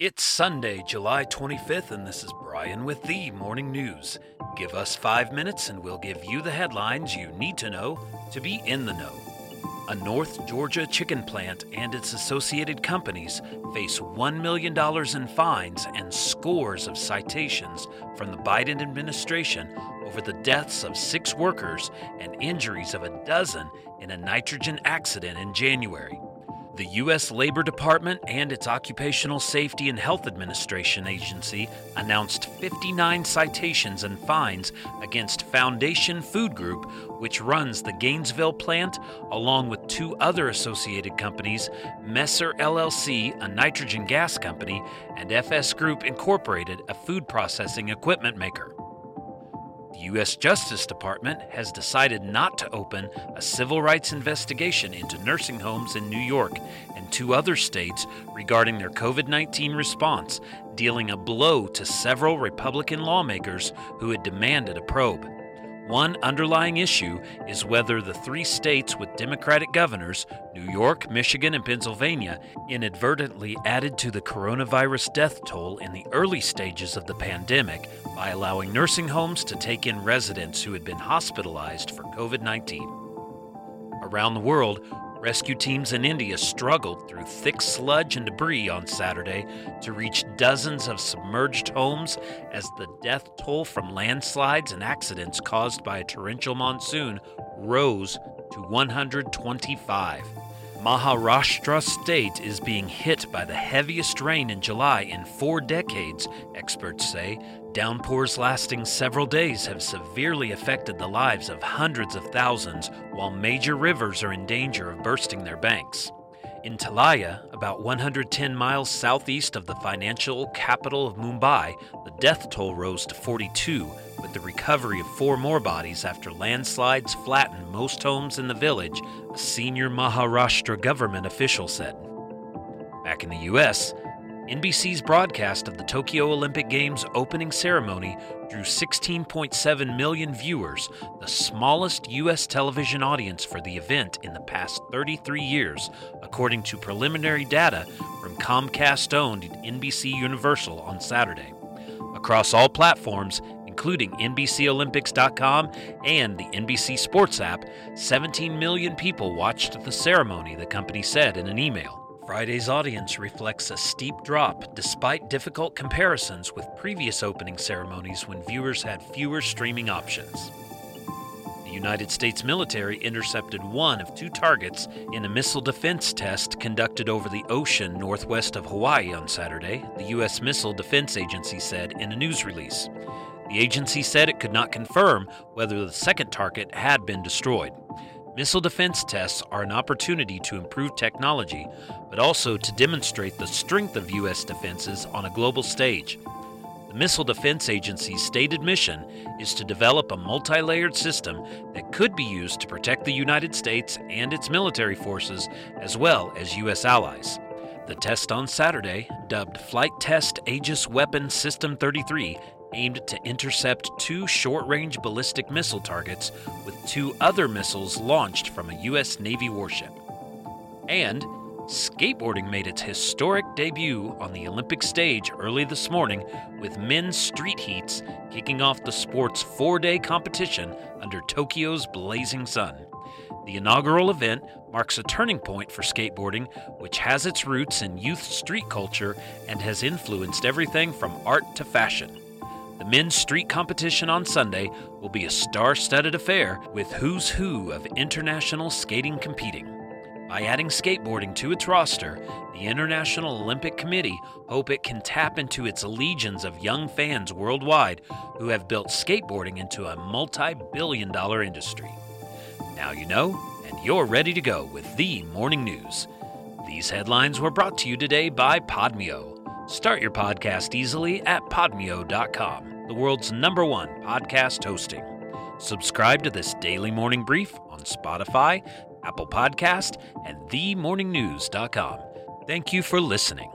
It's Sunday, July 25th, and this is Brian with the Morning News. Give us five minutes and we'll give you the headlines you need to know to be in the know. A North Georgia chicken plant and its associated companies face $1 million in fines and scores of citations from the Biden administration over the deaths of six workers and injuries of a dozen in a nitrogen accident in January. The U.S. Labor Department and its Occupational Safety and Health Administration agency announced 59 citations and fines against Foundation Food Group, which runs the Gainesville plant, along with two other associated companies, Messer LLC, a nitrogen gas company, and FS Group Incorporated, a food processing equipment maker. U.S. Justice Department has decided not to open a civil rights investigation into nursing homes in New York and two other states regarding their COVID 19 response, dealing a blow to several Republican lawmakers who had demanded a probe. One underlying issue is whether the three states with Democratic governors, New York, Michigan, and Pennsylvania, inadvertently added to the coronavirus death toll in the early stages of the pandemic by allowing nursing homes to take in residents who had been hospitalized for COVID 19. Around the world, Rescue teams in India struggled through thick sludge and debris on Saturday to reach dozens of submerged homes as the death toll from landslides and accidents caused by a torrential monsoon rose to 125. Maharashtra state is being hit by the heaviest rain in July in four decades, experts say. Downpours lasting several days have severely affected the lives of hundreds of thousands, while major rivers are in danger of bursting their banks. In Taliye, about 110 miles southeast of the financial capital of Mumbai, the death toll rose to 42, with the recovery of four more bodies after landslides flattened most homes in the village, a senior Maharashtra government official said. Back in the U.S., NBC's broadcast of the Tokyo Olympic Games opening ceremony drew 16.7 million viewers, the smallest U.S. television audience for the event in the past 33 years, according to preliminary data from Comcast owned NBC Universal on Saturday. Across all platforms, including NBCOlympics.com and the NBC Sports app, 17 million people watched the ceremony, the company said in an email. Friday's audience reflects a steep drop despite difficult comparisons with previous opening ceremonies when viewers had fewer streaming options. The United States military intercepted one of two targets in a missile defense test conducted over the ocean northwest of Hawaii on Saturday, the U.S. Missile Defense Agency said in a news release. The agency said it could not confirm whether the second target had been destroyed. Missile defense tests are an opportunity to improve technology, but also to demonstrate the strength of U.S. defenses on a global stage. The Missile Defense Agency's stated mission is to develop a multi layered system that could be used to protect the United States and its military forces, as well as U.S. allies. The test on Saturday, dubbed Flight Test Aegis Weapon System 33, aimed to intercept two short range ballistic missile targets with two other missiles launched from a U.S. Navy warship. And skateboarding made its historic debut on the Olympic stage early this morning with men's street heats kicking off the sport's four day competition under Tokyo's blazing sun. The inaugural event marks a turning point for skateboarding, which has its roots in youth street culture and has influenced everything from art to fashion. The men's street competition on Sunday will be a star studded affair with who's who of international skating competing. By adding skateboarding to its roster, the International Olympic Committee hope it can tap into its legions of young fans worldwide who have built skateboarding into a multi-billion dollar industry. Now you know, and you're ready to go with the morning news. These headlines were brought to you today by Podmeo. Start your podcast easily at podmeo.com the world's number one podcast hosting. Subscribe to this daily morning brief on Spotify, Apple Podcast, and themorningnews.com. Thank you for listening.